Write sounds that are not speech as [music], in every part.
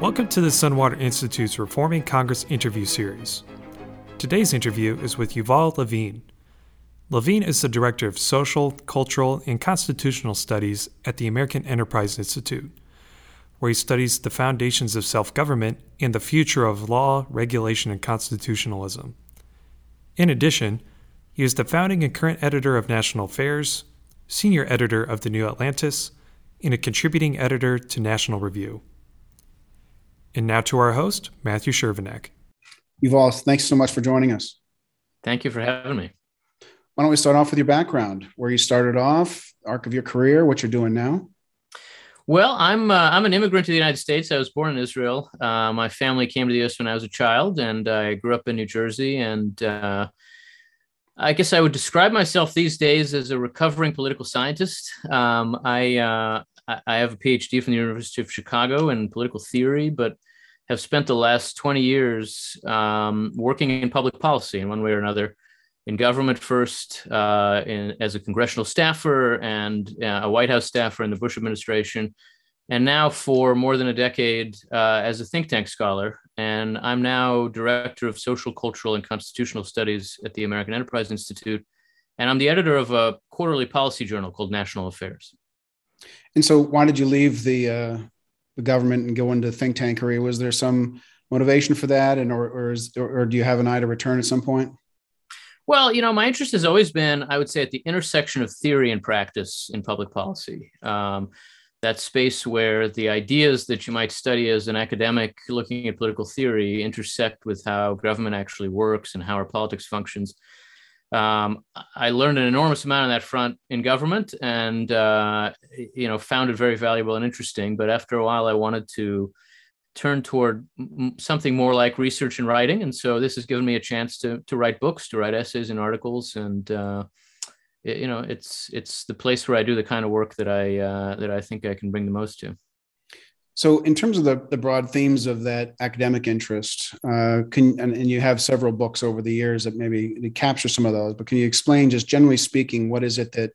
Welcome to the Sunwater Institute's Reforming Congress interview series. Today's interview is with Yuval Levin. Levin is the Director of Social, Cultural, and Constitutional Studies at the American Enterprise Institute, where he studies the foundations of self government and the future of law, regulation, and constitutionalism. In addition, he is the founding and current editor of National Affairs, senior editor of the New Atlantis, and a contributing editor to National Review. And now to our host, Matthew Shervanek. Yuval, thanks so much for joining us. Thank you for having me. Why don't we start off with your background, where you started off, arc of your career, what you're doing now? Well, I'm uh, I'm an immigrant to the United States. I was born in Israel. Uh, my family came to the U.S. when I was a child, and I grew up in New Jersey. And uh, I guess I would describe myself these days as a recovering political scientist. Um, I I have a PhD from the University of Chicago in political theory, but have spent the last 20 years um, working in public policy in one way or another, in government first, uh, in, as a congressional staffer and uh, a White House staffer in the Bush administration, and now for more than a decade uh, as a think tank scholar. And I'm now director of social, cultural, and constitutional studies at the American Enterprise Institute. And I'm the editor of a quarterly policy journal called National Affairs. And so, why did you leave the uh, the government and go into think tankery? Was there some motivation for that, and or or, is, or, or do you have an eye to return at some point? Well, you know, my interest has always been, I would say, at the intersection of theory and practice in public policy. Um, that space where the ideas that you might study as an academic looking at political theory intersect with how government actually works and how our politics functions um, I learned an enormous amount on that front in government, and uh, you know found it very valuable and interesting. But after a while, I wanted to turn toward something more like research and writing, and so this has given me a chance to to write books, to write essays and articles, and uh, it, you know it's it's the place where I do the kind of work that I uh, that I think I can bring the most to. So, in terms of the, the broad themes of that academic interest, uh, can and, and, you have several books over the years that maybe capture some of those. But can you explain, just generally speaking, what is it that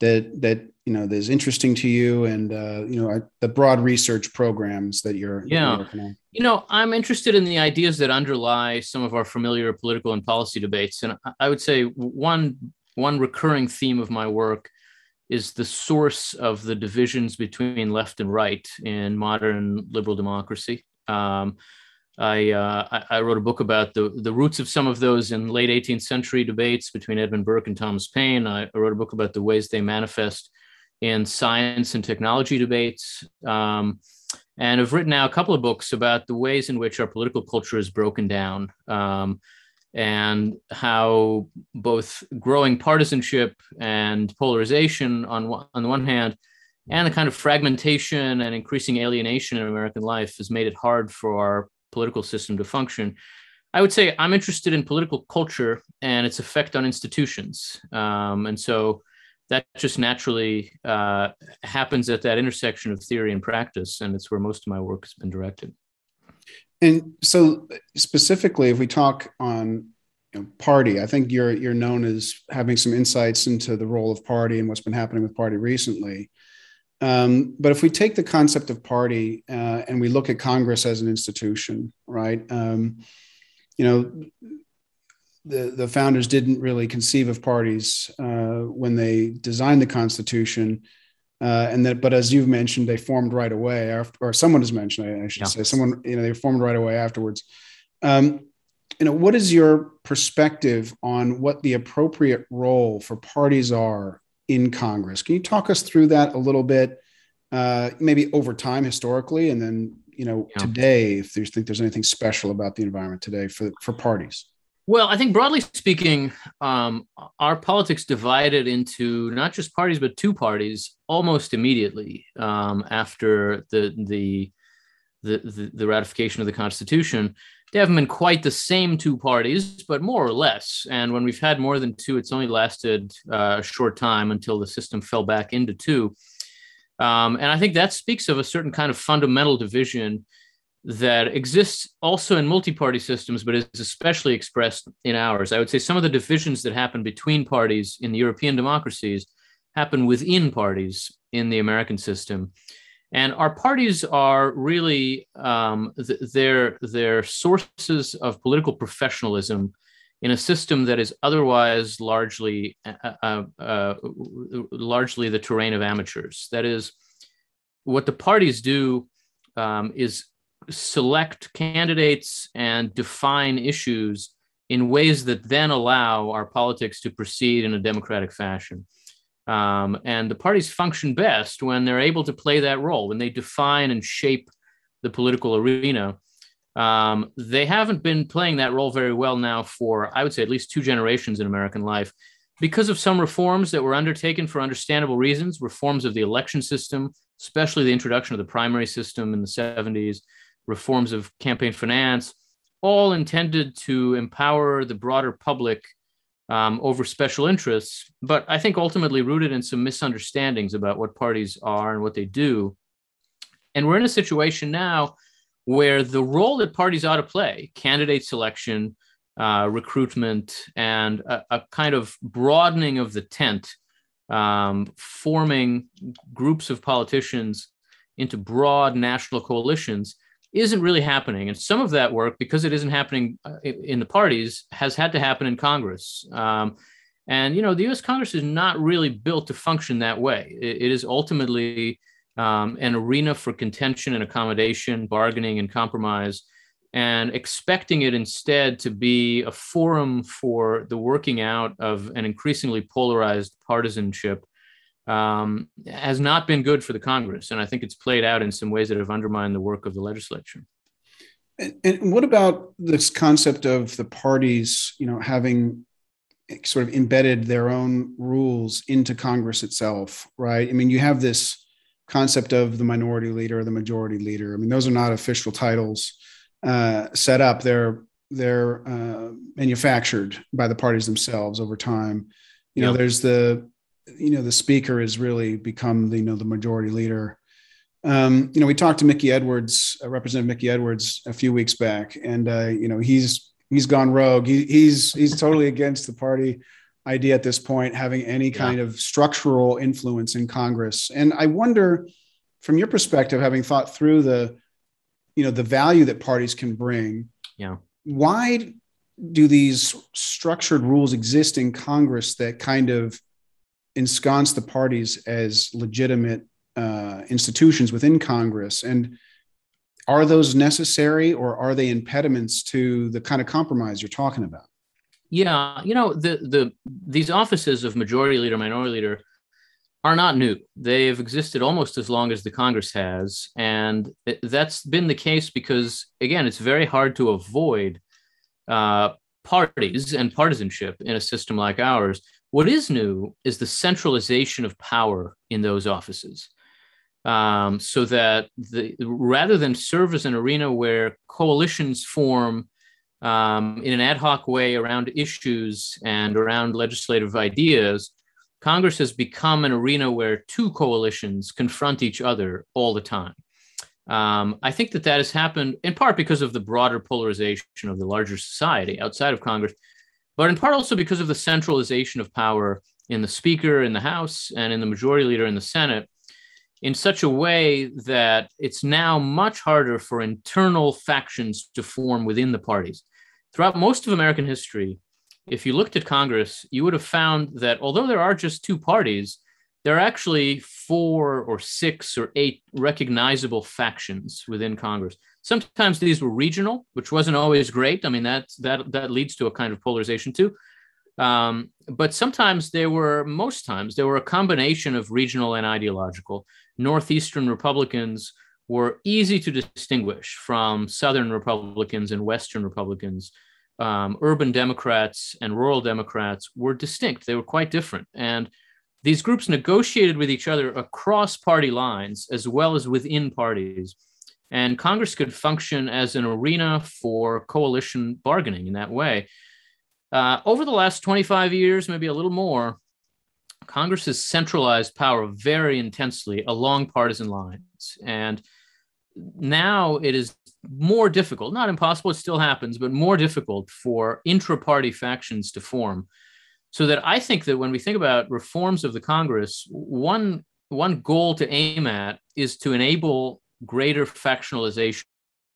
that that you know that is interesting to you, and uh, you know the broad research programs that you're yeah. You're you know, I'm interested in the ideas that underlie some of our familiar political and policy debates, and I would say one one recurring theme of my work is the source of the divisions between left and right in modern liberal democracy. Um, I, uh, I, wrote a book about the, the roots of some of those in late 18th century debates between Edmund Burke and Thomas Paine. I, wrote a book about the ways they manifest in science and technology debates. Um, and I've written now a couple of books about the ways in which our political culture is broken down. Um, and how both growing partisanship and polarization on, on the one hand, and the kind of fragmentation and increasing alienation in American life has made it hard for our political system to function. I would say I'm interested in political culture and its effect on institutions. Um, and so that just naturally uh, happens at that intersection of theory and practice. And it's where most of my work has been directed. And so, specifically, if we talk on you know, party, I think you're you're known as having some insights into the role of party and what's been happening with party recently. Um, but if we take the concept of party uh, and we look at Congress as an institution, right? Um, you know, the the founders didn't really conceive of parties uh, when they designed the Constitution. Uh, and that, but as you've mentioned, they formed right away, after, or someone has mentioned, I, should yeah. say, someone, you know, they formed right away afterwards. Um, you know, what is your perspective on what the appropriate role for parties are in Congress? Can you talk us through that a little bit, uh, maybe over time historically, and then you know yeah. today, if you think there's anything special about the environment today for for parties? Well, I think broadly speaking, um, our politics divided into not just parties but two parties almost immediately um, after the, the the the ratification of the Constitution. They haven't been quite the same two parties, but more or less. And when we've had more than two, it's only lasted uh, a short time until the system fell back into two. Um, and I think that speaks of a certain kind of fundamental division that exists also in multi-party systems, but is especially expressed in ours. I would say some of the divisions that happen between parties in the European democracies happen within parties in the American system. And our parties are really um, th- their, their sources of political professionalism in a system that is otherwise largely uh, uh, uh, largely the terrain of amateurs. That is, what the parties do um, is select candidates and define issues in ways that then allow our politics to proceed in a democratic fashion. Um, and the parties function best when they're able to play that role, when they define and shape the political arena. Um, they haven't been playing that role very well now for, I would say, at least two generations in American life because of some reforms that were undertaken for understandable reasons, reforms of the election system, especially the introduction of the primary system in the 70s, reforms of campaign finance, all intended to empower the broader public um, over special interests, but I think ultimately rooted in some misunderstandings about what parties are and what they do. And we're in a situation now where the role that parties ought to play, candidate selection, uh, recruitment, and a, a, kind of broadening of the tent, um, forming groups of politicians into broad national coalitions, isn't really happening. And some of that work, because it isn't happening uh, in the parties, has had to happen in Congress. Um, and, you know, the US Congress is not really built to function that way. it, it is ultimately um, an arena for contention and accommodation, bargaining and compromise, and expecting it instead to be a forum for the working out of an increasingly polarized partisanship um, has not been good for the Congress. And I think it's played out in some ways that have undermined the work of the legislature. And, and what about this concept of the parties, you know, having sort of embedded their own rules into Congress itself, right? I mean, you have this concept of the minority leader or the majority leader. I mean, those are not official titles uh, set up. They're they're uh, manufactured by the parties themselves over time. You know, there's the you know the speaker has really become the you know the majority leader. Um, you know, we talked to Mickey Edwards, uh, Representative Mickey Edwards, a few weeks back, and uh, you know he's he's gone rogue. He, he's he's totally against the party idea at this point having any kind yeah. of structural influence in Congress. And I wonder, from your perspective, having thought through the you know the value that parties can bring, yeah, why do these structured rules exist in Congress that kind of ensconce the parties as legitimate uh, institutions within Congress? And are those necessary or are they impediments to the kind of compromise you're talking about? Yeah, you know, the the these offices of majority leader, minority leader are not new. They've existed almost as long as the Congress has, and that's been the case because again, it's very hard to avoid uh, parties and partisanship in a system like ours what is new is the centralization of power in those offices. Um, so that the, rather than serve as an arena where coalitions form um, in an ad hoc way around issues and around legislative ideas, Congress has become an arena where two coalitions confront each other all the time. Um, I think that that has happened in part because of the broader polarization of the larger society outside of Congress, but in part also because of the centralization of power in the Speaker in the House and in the Majority Leader in the Senate in such a way that it's now much harder for internal factions to form within the parties. Throughout most of American history, if you looked at Congress, you would have found that although there are just two parties, there are actually four or six or eight recognizable factions within Congress. Sometimes these were regional, which wasn't always great. I mean, that that that leads to a kind of polarization too. Um, but sometimes there were, most times, there were a combination of regional and ideological. Northeastern Republicans were easy to distinguish from Southern Republicans and Western Republicans. Um, urban Democrats and rural Democrats were distinct. They were quite different. And these groups negotiated with each other across party lines as well as within parties. And Congress could function as an arena for coalition bargaining in that way. Uh, over the last 25 years, maybe a little more, Congress has centralized power very intensely along partisan lines. And now it is more difficult, not impossible, it still happens, but more difficult for intra party factions to form so that I think that when we think about reforms of the Congress, one one goal to aim at is to enable greater factionalization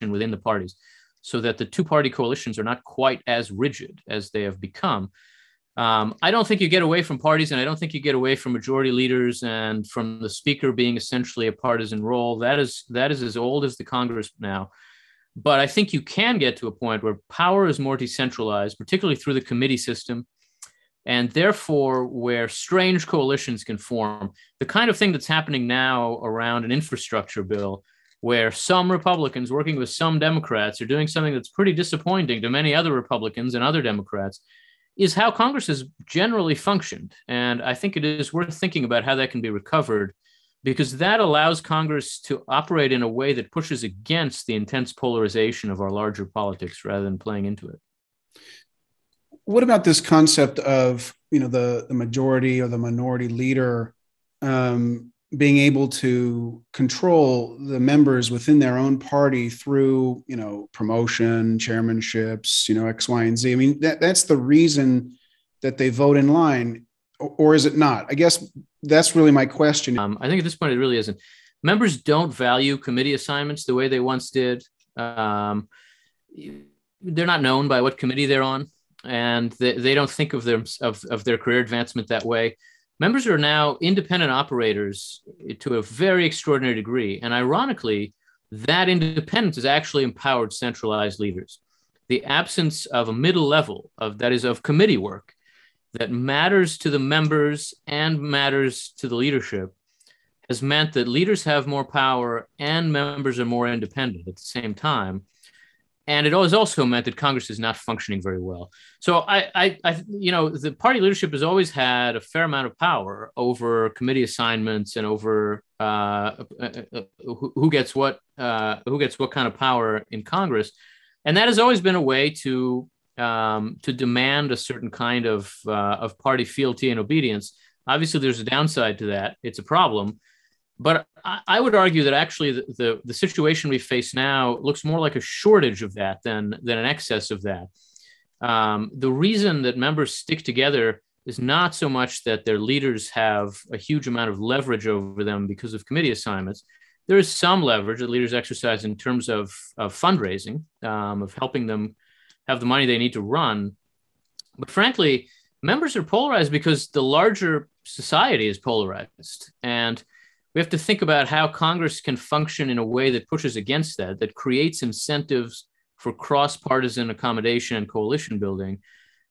within the parties so that the two party coalitions are not quite as rigid as they have become. Um, I don't think you get away from parties, and I don't think you get away from majority leaders and from the speaker being essentially a partisan role. That is that is as old as the Congress now. But I think you can get to a point where power is more decentralized, particularly through the committee system, and therefore where strange coalitions can form. The kind of thing that's happening now around an infrastructure bill where some Republicans working with some Democrats are doing something that's pretty disappointing to many other Republicans and other Democrats, is how Congress has generally functioned. And I think it is worth thinking about how that can be recovered because that allows Congress to operate in a way that pushes against the intense polarization of our larger politics rather than playing into it. What about this concept of you know the, the majority or the minority leader um, being able to control the members within their own party through you know promotion chairmanships you know x y and z. I mean that, that's the reason that they vote in line or, or is it not? I guess that's really my question. Um, i think at this point it really isn't. Members don't value committee assignments the way they once did. Um, they're not known by what committee they're on and they, they don't think of them of, of their career advancement that way members are now independent operators to a very extraordinary degree. And ironically, that independence has actually empowered centralized leaders. The absence of a middle level of that is of committee work that matters to the members and matters to the leadership has meant that leaders have more power and members are more independent at the same time and it has also meant that Congress is not functioning very well. So I, I, I, you know, the party leadership has always had a fair amount of power over committee assignments and over uh, uh, uh, who, who, gets what, uh, who gets what kind of power in Congress, and that has always been a way to um, to demand a certain kind of uh, of party fealty and obedience. Obviously, there's a downside to that; it's a problem. But I, I would argue that actually the, the, the, situation we face now looks more like a shortage of that than, than an excess of that. Um, the reason that members stick together is not so much that their leaders have a huge amount of leverage over them because of committee assignments. There is some leverage that leaders exercise in terms of, of fundraising, um, of helping them have the money they need to run. But frankly, members are polarized because the larger society is polarized. And we have to think about how Congress can function in a way that pushes against that, that creates incentives for cross partisan accommodation and coalition building.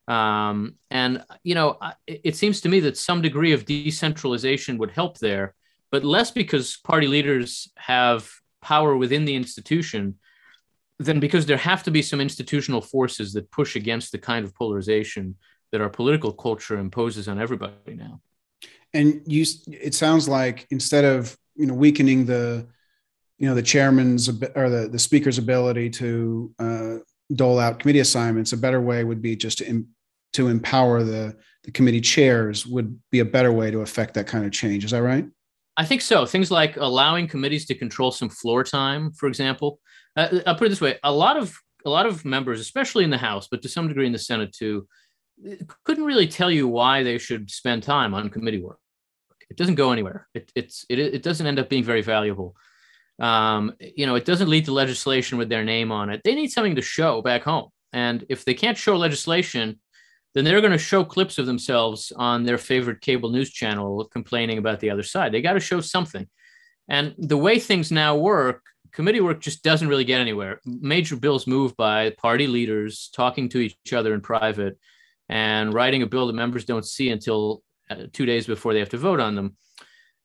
Um, and, you know, it, it seems to me that some degree of decentralization would help there, but less because party leaders have power within the institution than because there have to be some institutional forces that push against the kind of polarization that our political culture imposes on everybody now and you it sounds like instead of you know weakening the you know the chairman's or the, the speaker's ability to uh, dole out committee assignments a better way would be just to to empower the the committee chairs would be a better way to affect that kind of change. Is that right? I think so. Things like allowing committees to control some floor time for example. Uh, i'll put it this way. A lot of a lot of members especially in the house but to some degree in the senate too couldn't really tell you why they should spend time on committee work it doesn't go anywhere. It, it's it, it doesn't end up being very valuable. Um, you know, it doesn't lead to legislation with their name on it. They need something to show back home, and if they can't show legislation, then they're going to show clips of themselves on their favorite cable news channel complaining about the other side. They got to show something. And the way things now work, committee work just doesn't really get anywhere. Major bills move by party leaders talking to each other in private and writing a bill that members don't see until uh, two days before they have to vote on them.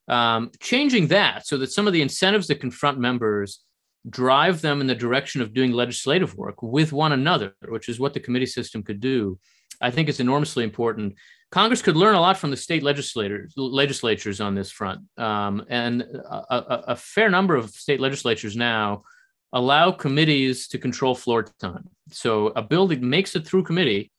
Um, changing that so that some of the incentives that confront members drive them in the direction of doing legislative work with one another, which is what the committee system could do, I think is enormously important. Congress could learn a lot from the state legislators legislatures on this front, um, and a, a, a, fair number of state legislatures now allow committees to control floor time. So a bill that makes it through committee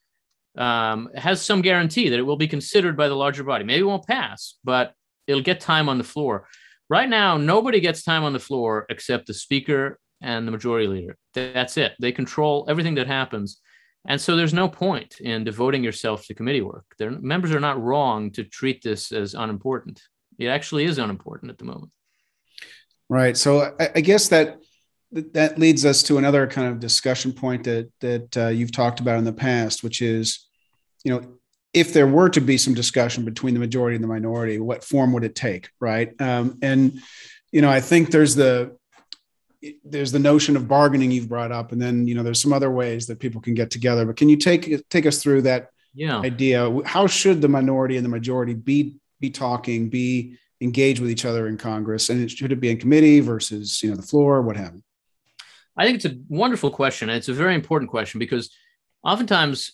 um, has some guarantee that it will be considered by the larger body. Maybe it won't pass, but it'll get time on the floor. Right now, nobody gets time on the floor except the speaker and the majority leader. That's it. They control everything that happens. And so there's no point in devoting yourself to committee work. Their members are not wrong to treat this as unimportant. It actually is unimportant at the moment. Right. So I, I guess that that leads us to another kind of discussion point that that uh, you've talked about in the past, which is, you know, if there were to be some discussion between the majority and the minority, what form would it take, right? Um, and you know, I think there's the there's the notion of bargaining you've brought up, and then you know, there's some other ways that people can get together. But can you take take us through that yeah. idea? How should the minority and the majority be be talking, be engaged with each other in Congress, and it, should it be in committee versus you know the floor, what have you? I think it's a wonderful question. And it's a very important question because oftentimes,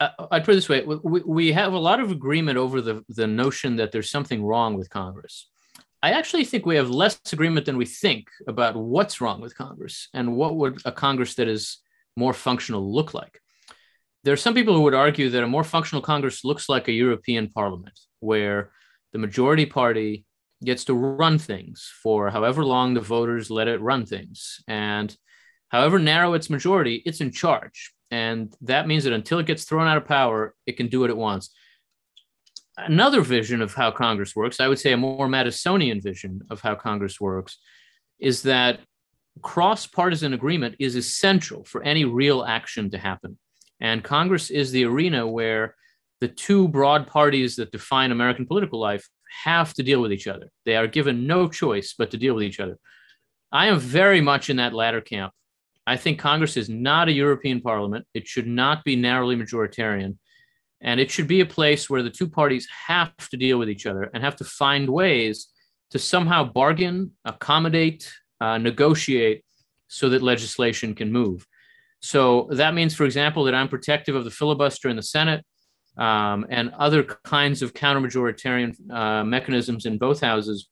I'd put it this way we, we have a lot of agreement over the, the notion that there's something wrong with Congress. I actually think we have less agreement than we think about what's wrong with Congress and what would a Congress that is more functional look like. There are some people who would argue that a more functional Congress looks like a European parliament, where the majority party gets to run things for however long the voters let it run things. And however narrow its majority, it's in charge. And that means that until it gets thrown out of power, it can do what it wants. Another vision of how Congress works, I would say a more Madisonian vision of how Congress works, is that cross partisan agreement is essential for any real action to happen. And Congress is the arena where the two broad parties that define American political life have to deal with each other. They are given no choice but to deal with each other. I am very much in that latter camp. I think Congress is not a European parliament. It should not be narrowly majoritarian. And it should be a place where the two parties have to deal with each other and have to find ways to somehow bargain, accommodate, uh, negotiate so that legislation can move. So that means, for example, that I'm protective of the filibuster in the Senate um, and other kinds of counter majoritarian uh, mechanisms in both houses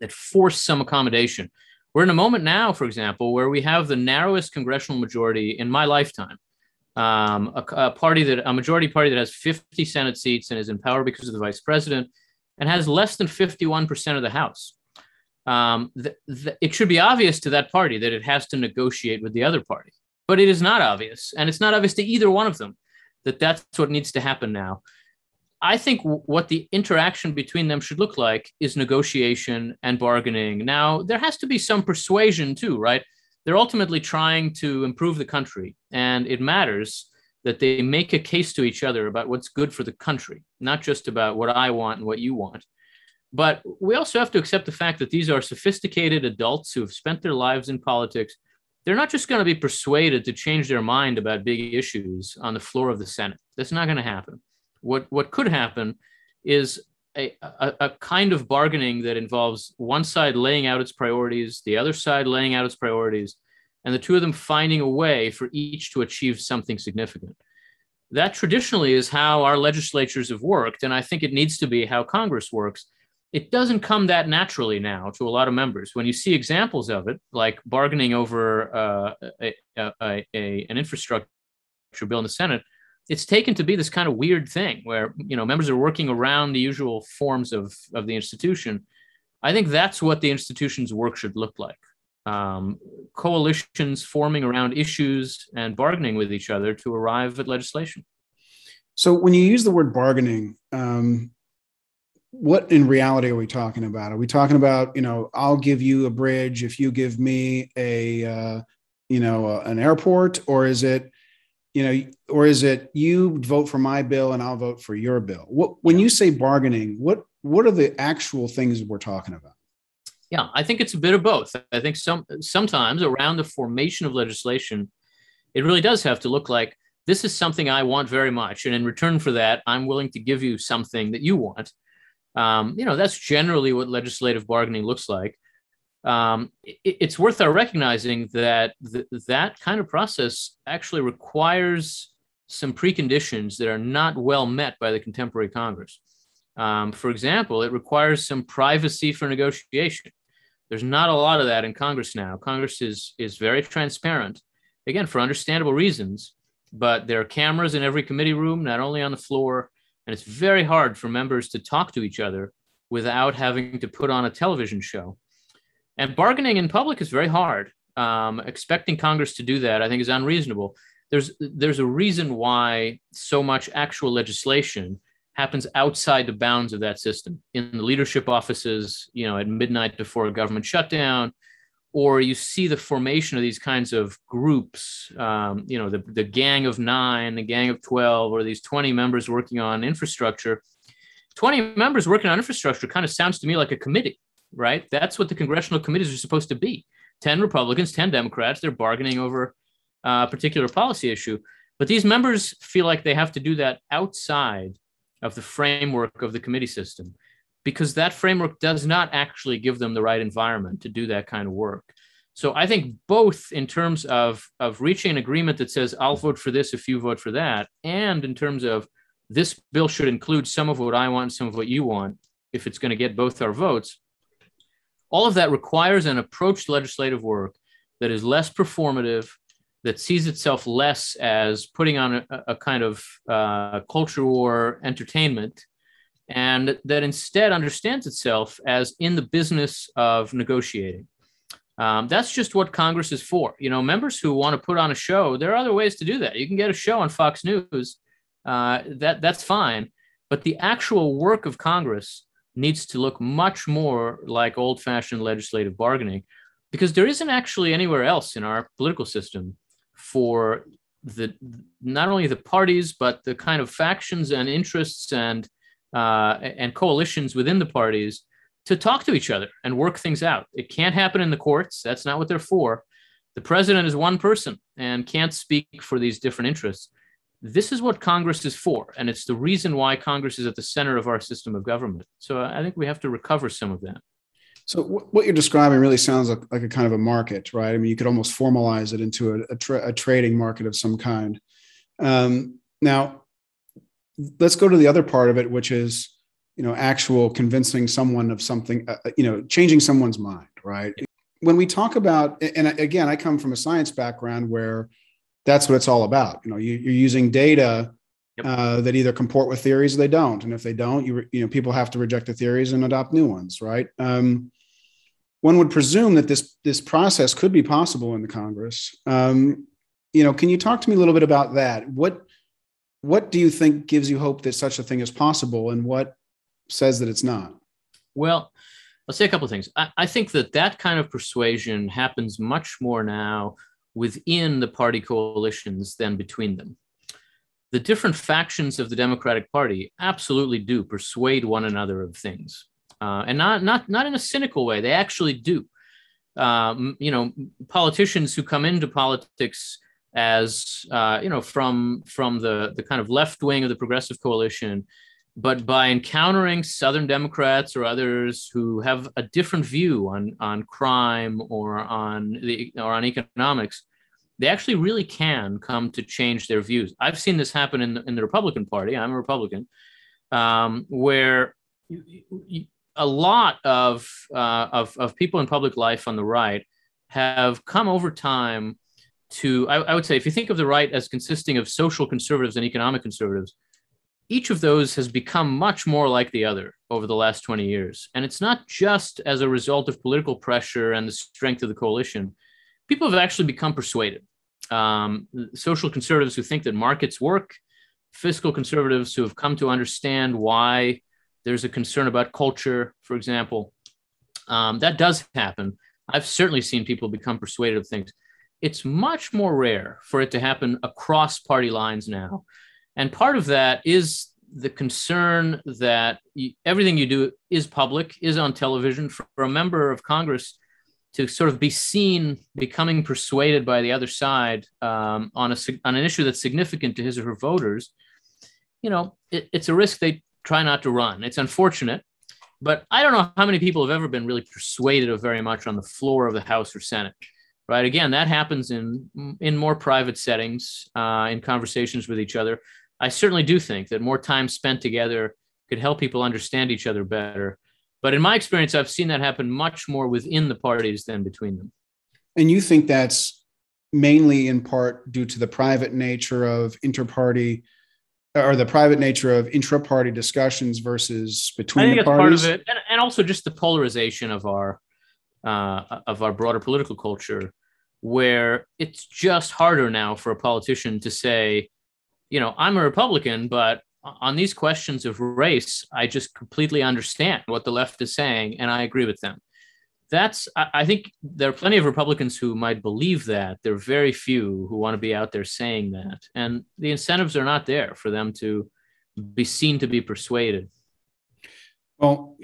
that force some accommodation. We're in a moment now, for example, where we have the narrowest congressional majority in my lifetime. Um, a, a, party that a majority party that has 50 Senate seats and is in power because of the vice president and has less than 51% of the House. Um, it should be obvious to that party that it has to negotiate with the other party, but it is not obvious. And it's not obvious to either one of them that that's what needs to happen now. I think what the interaction between them should look like is negotiation and bargaining. Now, there has to be some persuasion too, right? They're ultimately trying to improve the country, and it matters that they make a case to each other about what's good for the country, not just about what I want and what you want. But we also have to accept the fact that these are sophisticated adults who have spent their lives in politics. They're not just going to be persuaded to change their mind about big issues on the floor of the Senate. That's not going to happen. What what could happen is a, a, a, kind of bargaining that involves one side laying out its priorities, the other side laying out its priorities, and the two of them finding a way for each to achieve something significant. That traditionally is how our legislatures have worked, and I think it needs to be how Congress works. It doesn't come that naturally now to a lot of members. When you see examples of it, like bargaining over uh, a, a, an infrastructure bill in the Senate, it's taken to be this kind of weird thing where you know members are working around the usual forms of of the institution. I think that's what the institution's work should look like. Um, coalitions forming around issues and bargaining with each other to arrive at legislation. So when you use the word bargaining um, what in reality are we talking about? Are we talking about you know i'll give you a bridge if you give me a uh, you know uh, an airport or is it you know, or is it you vote for my bill and I'll vote for your bill? What when you say bargaining, what what are the actual things we're talking about? Yeah, I think it's a bit of both. I think some sometimes around the formation of legislation, it really does have to look like this is something I want very much, and in return for that, I'm willing to give you something that you want. Um, you know, that's generally what legislative bargaining looks like um, it, it's worth our recognizing that th- that kind of process actually requires some preconditions that are not well met by the contemporary Congress. Um, for example, it requires some privacy for negotiation. There's not a lot of that in Congress now. Congress is is very transparent, again for understandable reasons. But there are cameras in every committee room, not only on the floor, and it's very hard for members to talk to each other without having to put on a television show. And bargaining in public is very hard. Um, expecting Congress to do that, I think, is unreasonable. There's there's a reason why so much actual legislation happens outside the bounds of that system in the leadership offices, you know, at midnight before a government shutdown, or you see the formation of these kinds of groups, um, you know, the, the gang of nine, the gang of 12, or these 20 members working on infrastructure. 20 members working on infrastructure kind of sounds to me like a committee, right? That's what the congressional committees are supposed to be 10 Republicans, 10 Democrats. They're bargaining over uh, a particular policy issue. But these members feel like they have to do that outside of the framework of the committee system because that framework does not actually give them the right environment to do that kind of work. So I think both in terms of, of reaching an agreement that says, I'll vote for this if you vote for that, and in terms of this bill should include some of what I want, some of what you want, if it's going to get both our votes, all of that requires an approach to legislative work that is less performative, that sees itself less as putting on a, a kind of uh, culture war entertainment, and that instead understands itself as in the business of negotiating. Um, that's just what Congress is for. You know, members who want to put on a show, there are other ways to do that. You can get a show on Fox News. Uh, that that's fine, but the actual work of Congress needs to look much more like old-fashioned legislative bargaining, because there isn't actually anywhere else in our political system for the not only the parties but the kind of factions and interests and uh, and coalitions within the parties to talk to each other and work things out. It can't happen in the courts. That's not what they're for. The president is one person and can't speak for these different interests. This is what Congress is for, and it's the reason why Congress is at the center of our system of government. So I think we have to recover some of that. So what you're describing really sounds like, like a kind of a market, right? I mean, you could almost formalize it into a, a, tra- a trading market of some kind. Um, now, let's go to the other part of it, which is, you know, actual convincing someone of something, uh, uh you know, changing someone's mind, right? When we talk about, and again, I come from a science background where that's what it's all about. You know, you, are using data Yep. Uh, that either comport with theories or they don't. And if they don't, you you know people have to reject the theories and adopt new ones, right? Um, one would presume that this this process could be possible in the Congress. Um, you know, can you talk to me a little bit about that? What what do you think gives you hope that such a thing is possible, and what says that it's not? Well, I'll say a couple of things. I, I think that that kind of persuasion happens much more now within the party coalitions than between them the different factions of the Democratic Party absolutely do persuade one another of things, uh, and not not not in a cynical way. They actually do. Um, you know, politicians who come into politics as uh, you know from from the the kind of left wing of the Progressive Coalition, but by encountering Southern Democrats or others who have a different view on on crime or on the or on economics, they actually really can come to change their views. I've seen this happen in the, in the Republican Party. I'm a Republican, um, where a lot of, uh, of, of people in public life on the right have come over time to, I, I would say, if you think of the right as consisting of social conservatives and economic conservatives, each of those has become much more like the other over the last 20 years. And it's not just as a result of political pressure and the strength of the coalition. People have actually become persuaded um, social conservatives who think that markets work, fiscal conservatives who have come to understand why there's a concern about culture, for example. Um, that does happen. I've certainly seen people become persuaded of things. It's much more rare for it to happen across party lines now. And part of that is the concern that everything you do is public, is on television. For a member of Congress to sort of be seen becoming persuaded by the other side um, on a on an issue that's significant to his or her voters, you know, it, it's a risk they try not to run. It's unfortunate, but I don't know how many people have ever been really persuaded of very much on the floor of the House or Senate. Right. Again, that happens in in more private settings, uh, in conversations with each other. I certainly do think that more time spent together could help people understand each other better. But in my experience, I've seen that happen much more within the parties than between them. And you think that's mainly in part due to the private nature of interparty or the private nature of intra-party discussions versus between I think the parties? part of it, and, and also just the polarization of our uh, of our broader political culture, where it's just harder now for a politician to say, you know, I'm a Republican, but on these questions of race, I just completely understand what the left is saying, and I agree with them. That's, I think there are plenty of Republicans who might believe that. There are very few who want to be out there saying that. And the incentives are not there for them to be seen to be persuaded. Well,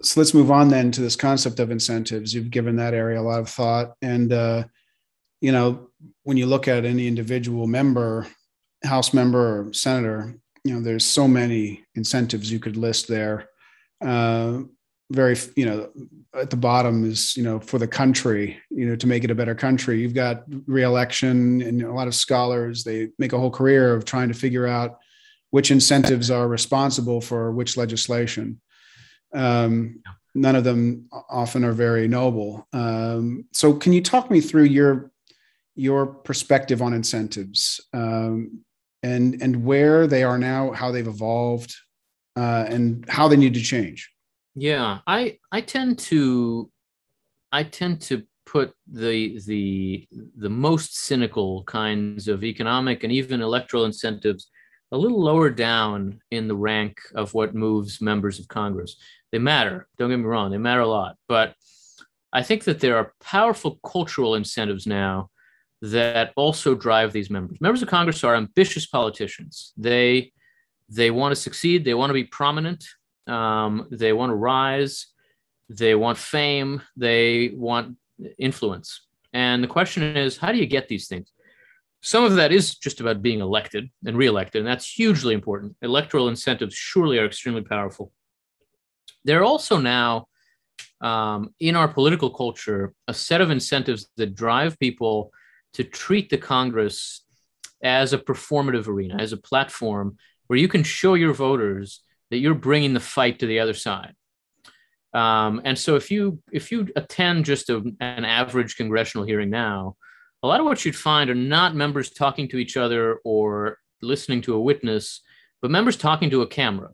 so let's move on then to this concept of incentives. You've given that area a lot of thought. And, uh, you know, when you look at any individual member, House member or senator, you know, there's so many incentives you could list there. Uh, very, you know, at the bottom is, you know, for the country, you know, to make it a better country. You've got reelection and a lot of scholars, they make a whole career of trying to figure out which incentives are responsible for which legislation. Um, none of them often are very noble. Um, so, can you talk me through your your perspective on incentives? Um, and and where they are now, how they've evolved, uh, and how they need to change. Yeah, I I tend to I tend to put the the the most cynical kinds of economic and even electoral incentives a little lower down in the rank of what moves members of Congress. They matter. Don't get me wrong; they matter a lot. But I think that there are powerful cultural incentives now that also drive these members. Members of Congress are ambitious politicians. They they want to succeed. They want to be prominent. Um, they want to rise. They want fame. They want influence. And the question is, how do you get these things? Some of that is just about being elected and reelected, and that's hugely important. Electoral incentives surely are extremely powerful. There are also now um, in our political culture a set of incentives that drive people to treat the Congress as a performative arena, as a platform where you can show your voters that you're bringing the fight to the other side. Um, and so if you if you attend just a, an average congressional hearing now, a lot of what you'd find are not members talking to each other or listening to a witness, but members talking to a camera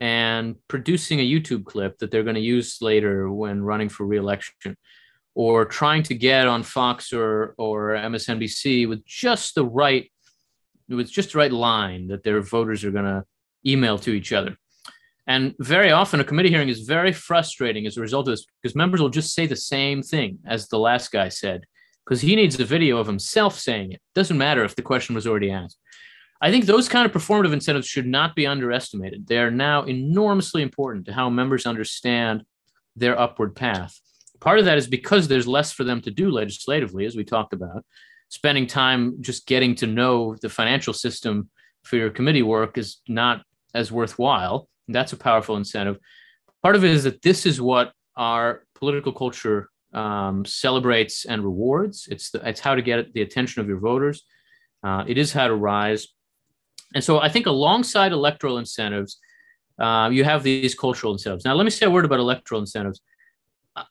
and producing a YouTube clip that they're going to use later when running for reelection or trying to get on Fox or or MSNBC with just the right with just the right line that their voters are going to email to each other. And very often, a committee hearing is very frustrating as a result of this because members will just say the same thing as the last guy said because he needs a video of himself saying it. Doesn't matter if the question was already asked. I think those kind of performative incentives should not be underestimated. They are now enormously important to how members understand their upward path. Part of that is because there's less for them to do legislatively, as we talked about. Spending time just getting to know the financial system for your committee work is not as worthwhile. That's a powerful incentive. Part of it is that this is what our political culture um, celebrates and rewards. It's the, it's how to get the attention of your voters. Uh, it is how to rise. And so I think alongside electoral incentives, uh, you have these cultural incentives. Now, let me say a word about electoral incentives.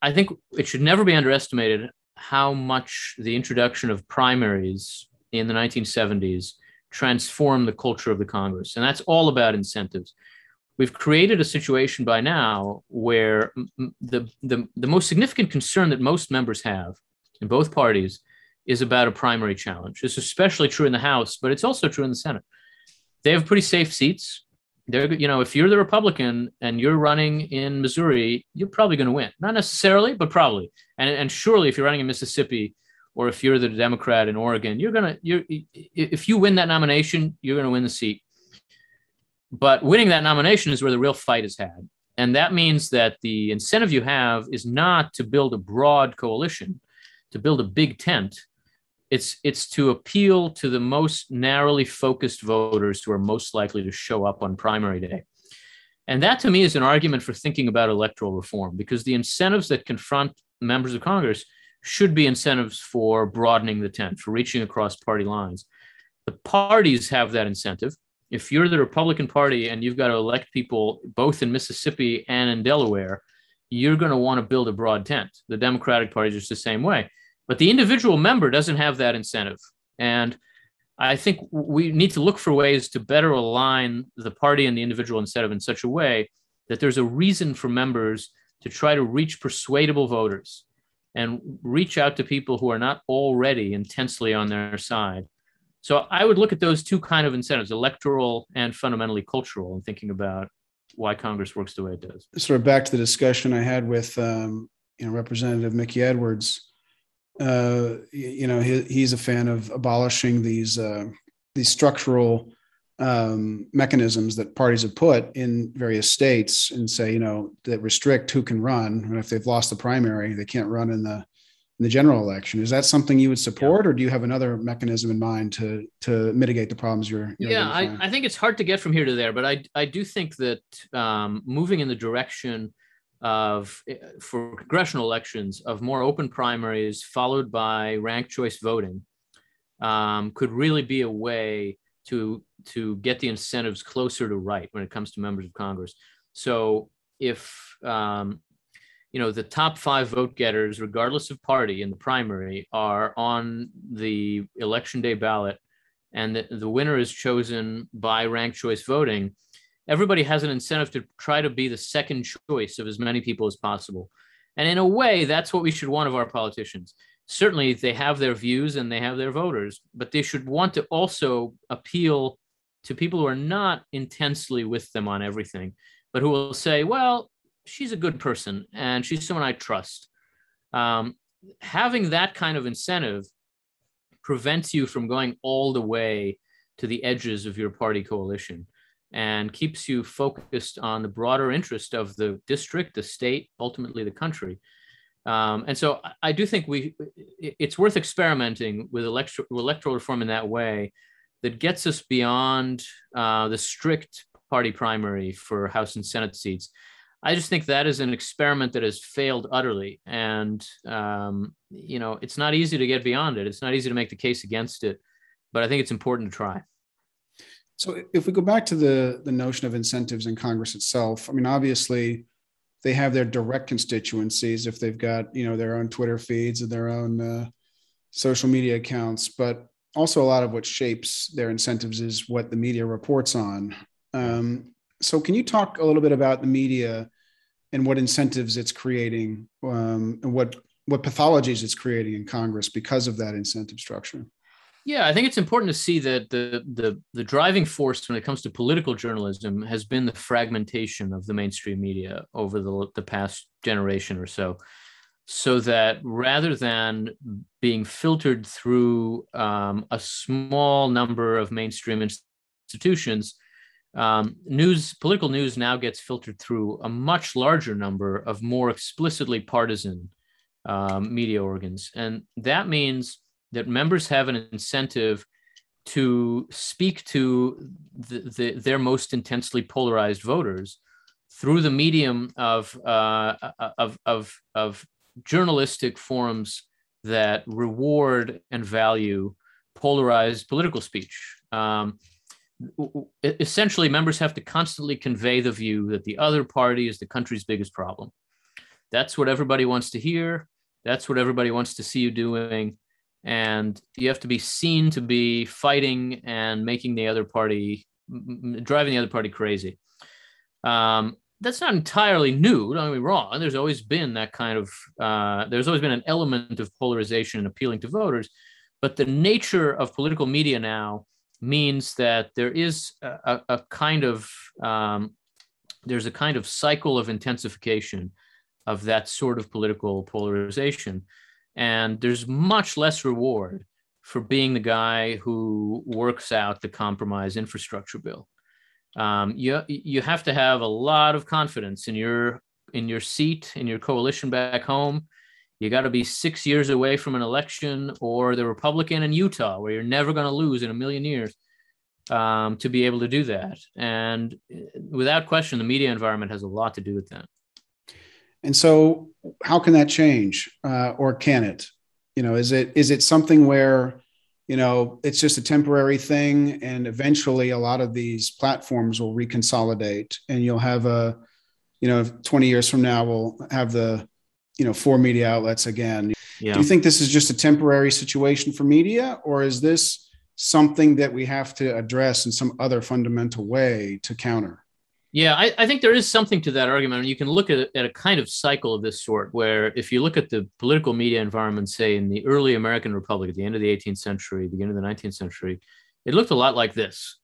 I think it should never be underestimated how much the introduction of primaries in the 1970s transformed the culture of the Congress. And that's all about incentives. We've created a situation by now where the, the, the most significant concern that most members have in both parties is about a primary challenge. It's especially true in the House, but it's also true in the Senate. They have pretty safe seats they're you know if you're the republican and you're running in missouri you're probably going to win. Not necessarily but probably. And, and surely if you're running in mississippi or if you're the democrat in oregon you're going to you're if you win that nomination you're going to win the seat. But winning that nomination is where the real fight is had. And that means that the incentive you have is not to build a broad coalition to build a big tent it's it's to appeal to the most narrowly focused voters who are most likely to show up on primary day. And that to me is an argument for thinking about electoral reform because the incentives that confront members of Congress should be incentives for broadening the tent, for reaching across party lines. The parties have that incentive. If you're the Republican Party and you've got to elect people both in Mississippi and in Delaware, you're going to want to build a broad tent. The Democratic Party is just the same way. But the individual member doesn't have that incentive. And I think we need to look for ways to better align the party and the individual incentive in such a way that there's a reason for members to try to reach persuadable voters and reach out to people who are not already intensely on their side So I would look at those two kind of incentives, electoral and fundamentally cultural, and thinking about why Congress works the way it does. Sort of back to the discussion I had with um, you know Representative Mickey Edwards. Uh, you know, he, he's a fan of abolishing these uh, these structural um, mechanisms that parties have put in various states and say, you know, that restrict who can run. And if they've lost the primary, they can't run in the in the general election. Is that something you would support, yeah. or do you have another mechanism in mind to to mitigate the problems you're? you're yeah, I, I, think it's hard to get from here to there, but I I do think that um, moving in the direction of eh, for congressional elections of more open primaries followed by ranked choice voting um, could really be a way to to get the incentives closer to right when it comes to members of Congress. So if um, you know the top five vote getters, regardless of party in the primary, are on the election day ballot, and the, the winner is chosen by ranked choice voting, everybody has an incentive to try to be the second choice of as many people as possible. And in a way, that's what we should want of our politicians. Certainly, they have their views and they have their voters, but they should want to also appeal to people who are not intensely with them on everything, but who will say, well, she's a good person and she's someone I trust. Um, having that kind of incentive prevents you from going all the way to the edges of your party coalition and keeps you focused on the broader interest of the district, the state, ultimately the country. Um, and so I do think we it's worth experimenting with electoral reform in that way that gets us beyond uh, the strict party primary for House and Senate seats. I just think that is an experiment that has failed utterly, and um, you know it's not easy to get beyond it. It's not easy to make the case against it, but I think it's important to try. So if we go back to the the notion of incentives in Congress itself, I mean, obviously they have their direct constituencies if they've got you know their own Twitter feeds and their own uh, social media accounts, but also a lot of what shapes their incentives is what the media reports on. Um, so can you talk a little bit about the media and what incentives it's creating um, and what what pathologies it's creating in Congress because of that incentive structure? Yeah, I think it's important to see that the, the the driving force when it comes to political journalism has been the fragmentation of the mainstream media over the, the past generation or so, so that rather than being filtered through um, a small number of mainstream institutions, um, news political news now gets filtered through a much larger number of more explicitly partisan um, media organs, and that means that members have an incentive to speak to the, the, their most intensely polarized voters through the medium of, uh, of, of, of journalistic forums that reward and value polarized political speech. Um, essentially, members have to constantly convey the view that the other party is the country's biggest problem. That's what everybody wants to hear. That's what everybody wants to see you doing and you have to be seen to be fighting and making the other party driving the other party crazy. Um, that's not entirely new don't get me wrong. There's always been that kind of uh, there's always been an element of polarization and appealing to voters but the nature of political media now means that there is a, a kind of um, there's a kind of cycle of intensification of that sort of political polarization and there's much less reward for being the guy who works out the compromise infrastructure bill. Um, you you have to have a lot of confidence in your in your seat in your coalition back home. You got to be six years away from an election or the Republican in Utah, where you're never going to lose in a million years, um, to be able to do that. And uh, without question, the media environment has a lot to do with that. And so, how can that change, uh, or can it? You know, is it is it something where you know it's just a temporary thing, and eventually a lot of these platforms will reconsolidate, and you'll have a, you know, 20 years from now we'll have the, you know, four media outlets again. Yeah. Do you think this is just a temporary situation for media, or is this something that we have to address in some other fundamental way to counter? Yeah, I, I, think there is something to that argument. You can look at, at a kind of cycle of this sort, where if you look at the political media environment, say in the early American Republic at the end of the 18th century, beginning of the 19th century, it looked a lot like this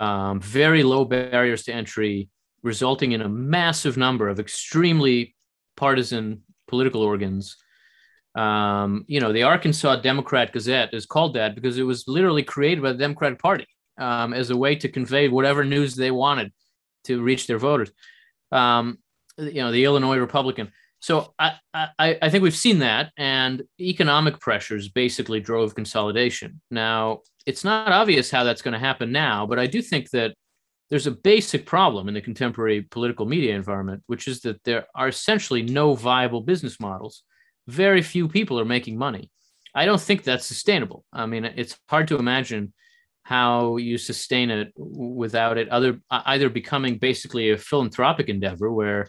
um, very low barriers to entry, resulting in a massive number of extremely partisan political organs. Um, you know, the Arkansas Democrat Gazette is called that because it was literally created by the Democratic Party um, as a way to convey whatever news they wanted to reach their voters. Um, you know, the Illinois Republican. So I, I, I think we've seen that, and economic pressures basically drove consolidation. Now it's not obvious how that's going to happen now, but I do think that there's a basic problem in the contemporary political media environment, which is that there are essentially no viable business models. Very few people are making money. I don't think that's sustainable. I mean, it's hard to imagine how you sustain it without it other either becoming basically a philanthropic endeavor where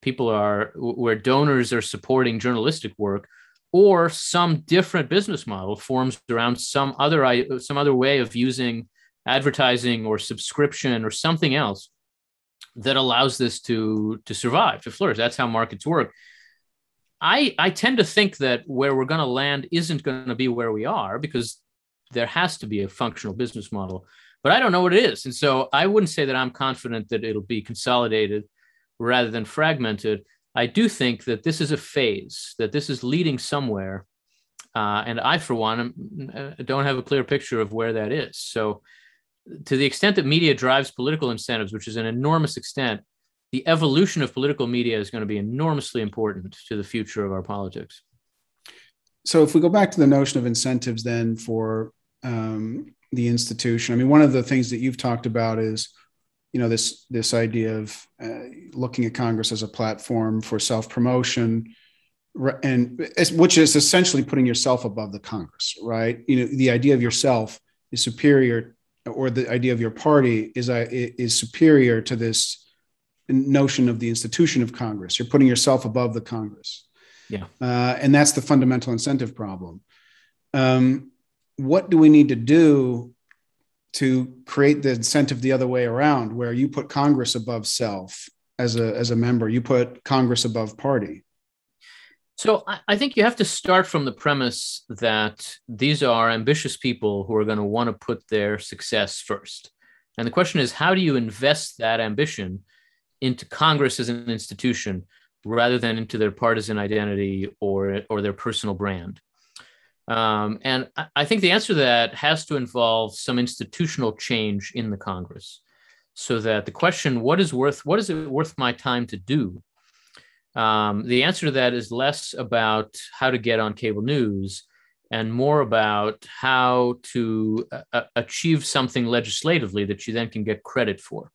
people are where donors are supporting journalistic work or some different business model forms around some other some other way of using advertising or subscription or something else that allows this to to survive to flourish. That's how markets work. I i tend to think that where we're going to land isn't going to be where we are because there has to be a functional business model, but I don't know what it is. And so I wouldn't say that I'm confident that it'll be consolidated rather than fragmented. I do think that this is a phase, that this is leading somewhere. Uh, and I, for one, uh, don't have a clear picture of where that is. So, to the extent that media drives political incentives, which is an enormous extent, the evolution of political media is going to be enormously important to the future of our politics. So, if we go back to the notion of incentives, then for um, the institution. I mean, one of the things that you've talked about is, you know, this this idea of uh, looking at Congress as a platform for self promotion, and which is essentially putting yourself above the Congress, right? You know, the idea of yourself is superior, or the idea of your party is uh, is superior to this notion of the institution of Congress. You're putting yourself above the Congress. Yeah, uh, and that's the fundamental incentive problem. Um, what do we need to do to create the incentive the other way around where you put congress above self as a as a member you put congress above party so I think you have to start from the premise that these are ambitious people who are going to want to put their success first. And the question is, how do you invest that ambition into Congress as an institution rather than into their partisan identity or, or their personal brand? Um, and I think the answer to that has to involve some institutional change in the Congress, so that the question, "What is worth? What is it worth my time to do?" Um, the answer to that is less about how to get on cable news and more about how to uh, achieve something legislatively that you then can get credit for.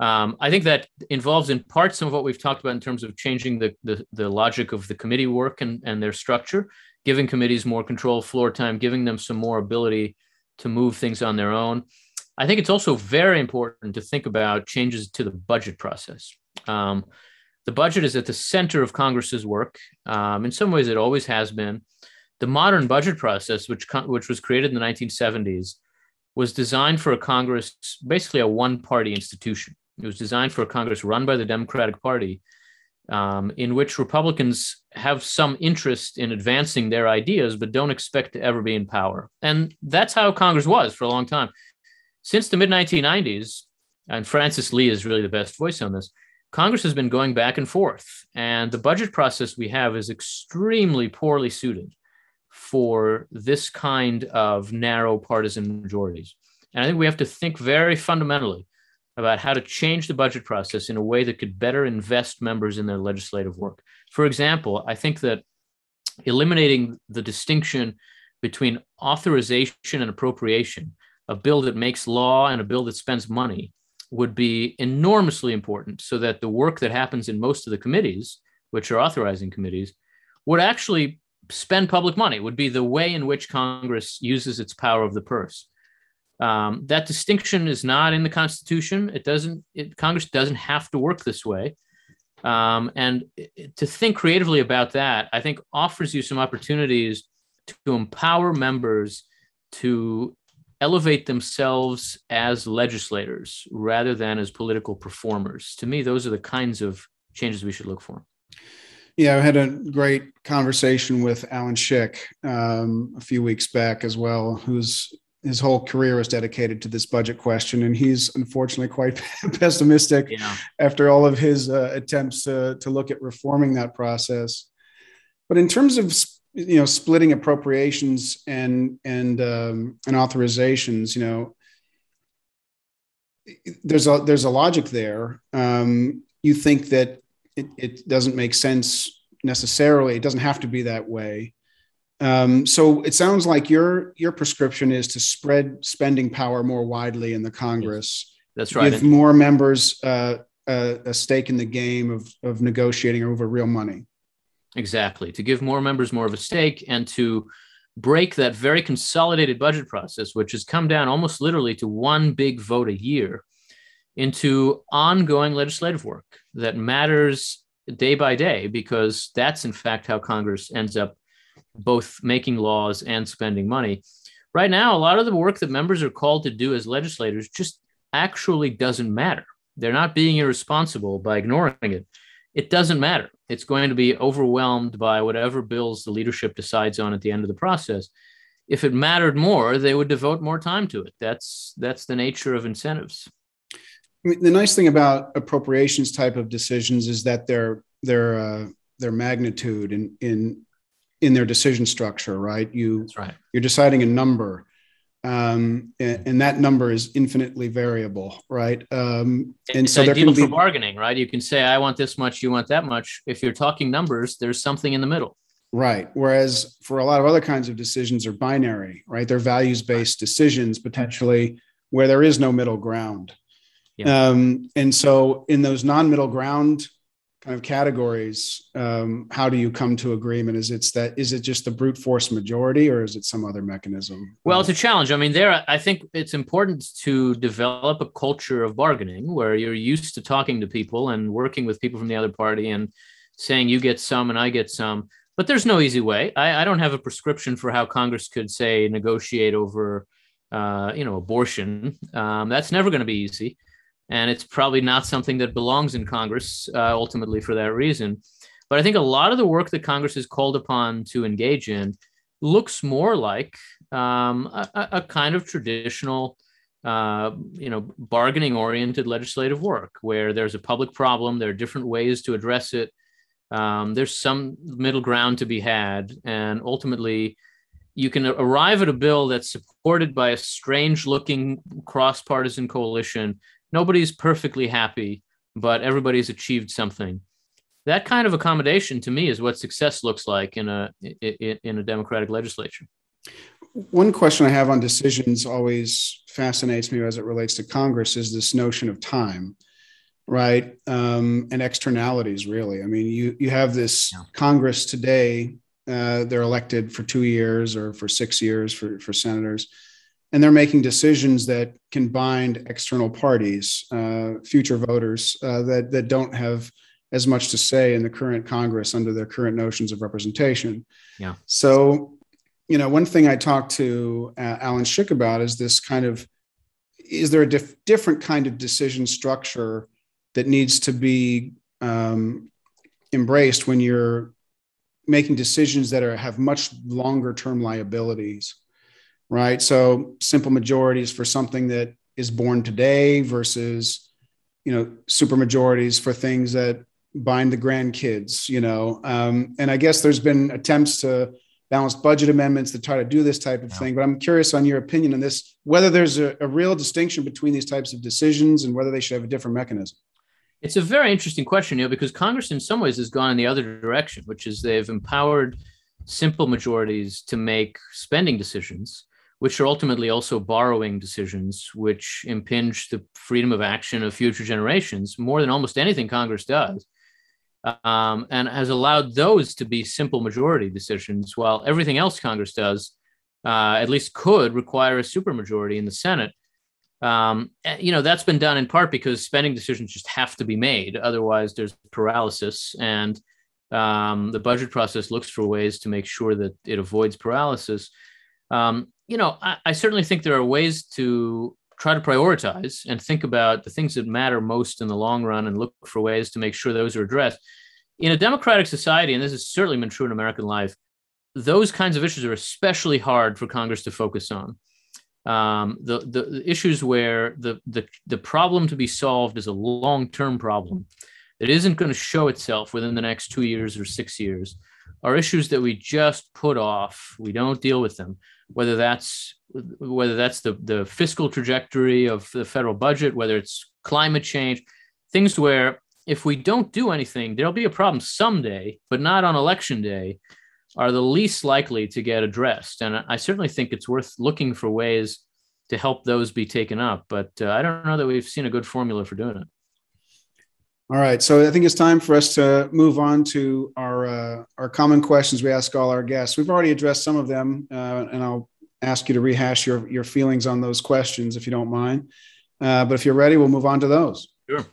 Um, I think that involves in part some of what we've talked about in terms of changing the, the, the logic of the committee work and, and their structure giving committees more control, floor time, giving them some more ability to move things on their own. I think it's also very important to think about changes to the budget process. Um, the budget is at the center of Congress's work. Um, in some ways, it always has been. The modern budget process, which, which was created in the 1970s, was designed for a Congress, basically a one party institution. It was designed for a Congress run by the Democratic Party um, in which Republicans have some interest in advancing their ideas, but don't expect to ever be in power. And that's how Congress was for a long time. Since the mid 1990s, and Frances Lee is really the best voice on this, Congress has been going back and forth. And the budget process we have is extremely poorly suited for this kind of narrow partisan majorities. And I think we have to think very fundamentally about how to change the budget process in a way that could better invest members in their legislative work. For example, I think that eliminating the distinction between authorization and appropriation, a bill that makes law and a bill that spends money, would be enormously important so that the work that happens in most of the committees, which are authorizing committees, would actually spend public money, would be the way in which Congress uses its power of the purse. Um, that distinction is not in the Constitution. It doesn't. It, Congress doesn't have to work this way. Um, and to think creatively about that, I think, offers you some opportunities to empower members to elevate themselves as legislators rather than as political performers. To me, those are the kinds of changes we should look for. Yeah, I had a great conversation with Allen Schick um, a few weeks back as well, who's his whole career was dedicated to this budget question, and he's unfortunately quite [laughs] pessimistic yeah. after all of his uh, attempts to, to look at reforming that process. But in terms of you know splitting appropriations and and um, and authorizations, you know, there's a there's a logic there. Um, you think that it, it doesn't make sense necessarily. It doesn't have to be that way. Um, so it sounds like your your prescription is to spread spending power more widely in the Congress. That's right. Give more members uh, a, a, stake in the game of of negotiating over real money. Exactly. To give more members more of a stake and to break that very consolidated budget process, which has come down almost literally to one big vote a year, into ongoing legislative work that matters day by day, because that's in fact how Congress ends up both making laws and spending money. Right now, a lot of the work that members are called to do as legislators just actually doesn't matter. They're not being irresponsible by ignoring it. It doesn't matter. It's going to be overwhelmed by whatever bills the leadership decides on at the end of the process. If it mattered more, they would devote more time to it. That's that's the nature of incentives. I mean, the nice thing about appropriations type of decisions is that their their uh, their magnitude in in in their decision structure, right? You That's right. You're deciding a number, um, and, and, that number is infinitely variable, right? Um, and it's so there can be for bargaining, right? You can say, "I want this much, you want that much." If you're talking numbers, there's something in the middle. Right. Whereas for a lot of other kinds of decisions are binary, right? They're values based decisions potentially where there is no middle ground. Yeah. Um, and so in those non middle ground kind of categories, um, how do you come to agreement? Is it's that is it just the brute force majority, or is it some other mechanism? Well, it's a challenge. I mean, there I think it's important to develop a culture of bargaining where you're used to talking to people and working with people from the other party and saying you get some and I get some. But there's no easy way. I, I don't have a prescription for how Congress could say negotiate over, uh, you know, abortion. Um, that's never going to be easy and it's probably not something that belongs in Congress uh, ultimately for that reason. But I think a lot of the work that Congress is called upon to engage in looks more like um, a, a, kind of traditional, uh, you know, bargaining-oriented legislative work, where there's a public problem, there are different ways to address it. Um, there's some middle ground to be had, and ultimately, you can arrive at a bill that's supported by a strange-looking cross-partisan coalition nobody's perfectly happy, but everybody's achieved something. That kind of accommodation to me is what success looks like in a in a democratic legislature. One question I have on decisions always fascinates me as it relates to Congress is this notion of time, right? Um, and externalities, really. I mean, you you have this yeah. Congress today. Uh, they're elected for two years or for six years for for senators and they're making decisions that can bind external parties, uh, future voters uh, that that don't have as much to say in the current Congress under their current notions of representation. Yeah. So, you know, one thing I talked to uh, Allen Schick about is this kind of is there a dif- different kind of decision structure that needs to be um, embraced when you're making decisions that are have much longer term liabilities right? So simple majorities for something that is born today versus, you know, super majorities for things that bind the grandkids, you know. Um, and I guess there's been attempts to balanced budget amendments to try to do this type of yeah. thing. But I'm curious on your opinion on this, whether there's a, a real distinction between these types of decisions and whether they should have a different mechanism. It's a very interesting question, Neil, because Congress in some ways has gone in the other direction, which is they've empowered simple majorities to make spending decisions which are ultimately also borrowing decisions, which impinge the freedom of action of future generations more than almost anything Congress does, um, and has allowed those to be simple majority decisions, while everything else Congress does, uh, at least could require a supermajority in the Senate. Um, you know that's been done in part because spending decisions just have to be made, otherwise there's paralysis, and um, the budget process looks for ways to make sure that it avoids paralysis. Um, you know, I, I certainly think there are ways to try to prioritize and think about the things that matter most in the long run and look for ways to make sure those are addressed. In a democratic society, and this has certainly been true in American life, those kinds of issues are especially hard for Congress to focus on. Um, the, the, the issues where the, the, the problem to be solved is a long term problem that isn't going to show itself within the next two years or six years are issues that we just put off. We don't deal with them, whether that's whether that's the, the fiscal trajectory of the federal budget, whether it's climate change, things where if we don't do anything, there'll be a problem someday, but not on election day are the least likely to get addressed. And I certainly think it's worth looking for ways to help those be taken up. But uh, I don't know that we've seen a good formula for doing it. All right, so I think it's time for us to move on to our uh, our common questions we ask all our guests. We've already addressed some of them, uh, and I'll ask you to rehash your your feelings on those questions if you don't mind. Uh, but if you're ready, we'll move on to those. Sure. All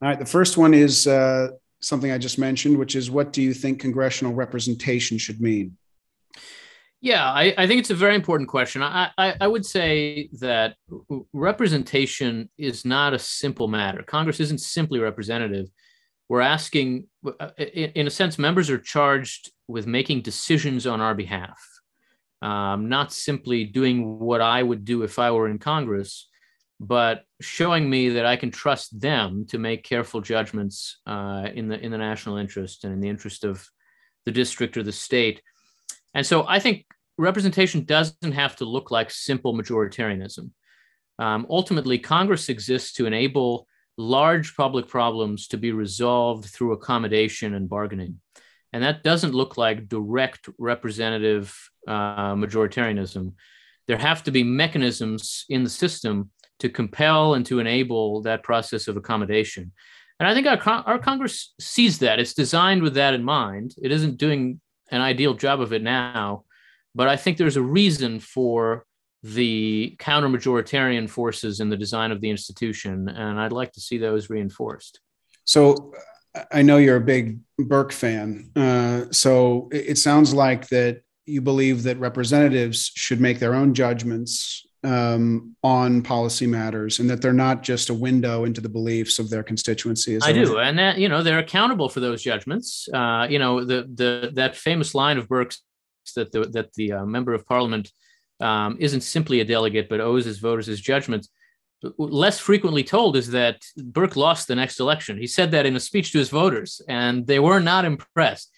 right, the first one is uh, something I just mentioned, which is what do you think congressional representation should mean? Yeah, I, I think it's a very important question. I, I, I, would say that representation is not a simple matter. Congress isn't simply representative. We're asking, in, in a sense, members are charged with making decisions on our behalf, um, not simply doing what I would do if I were in Congress, but showing me that I can trust them to make careful judgments uh, in the in the national interest and in the interest of the district or the state. And so I think representation doesn't have to look like simple majoritarianism. Um, ultimately, Congress exists to enable large public problems to be resolved through accommodation and bargaining. And that doesn't look like direct representative uh, majoritarianism. There have to be mechanisms in the system to compel and to enable that process of accommodation. And I think our, our Congress sees that. It's designed with that in mind. It isn't doing an ideal job of it now, but I think there's a reason for the counter majoritarian forces in the design of the institution. And I'd like to see those reinforced. So I know you're a big Burke fan. Uh, so it sounds like that you believe that representatives should make their own judgments um, on policy matters and that they're not just a window into the beliefs of their constituency. I do, and that you know they're accountable for those judgments. Uh, you know the the that famous line of Burke's that the that the uh, member of parliament um, isn't simply a delegate but owes his voters his judgments. Less frequently told is that Burke lost the next election. He said that in a speech to his voters, and they were not impressed.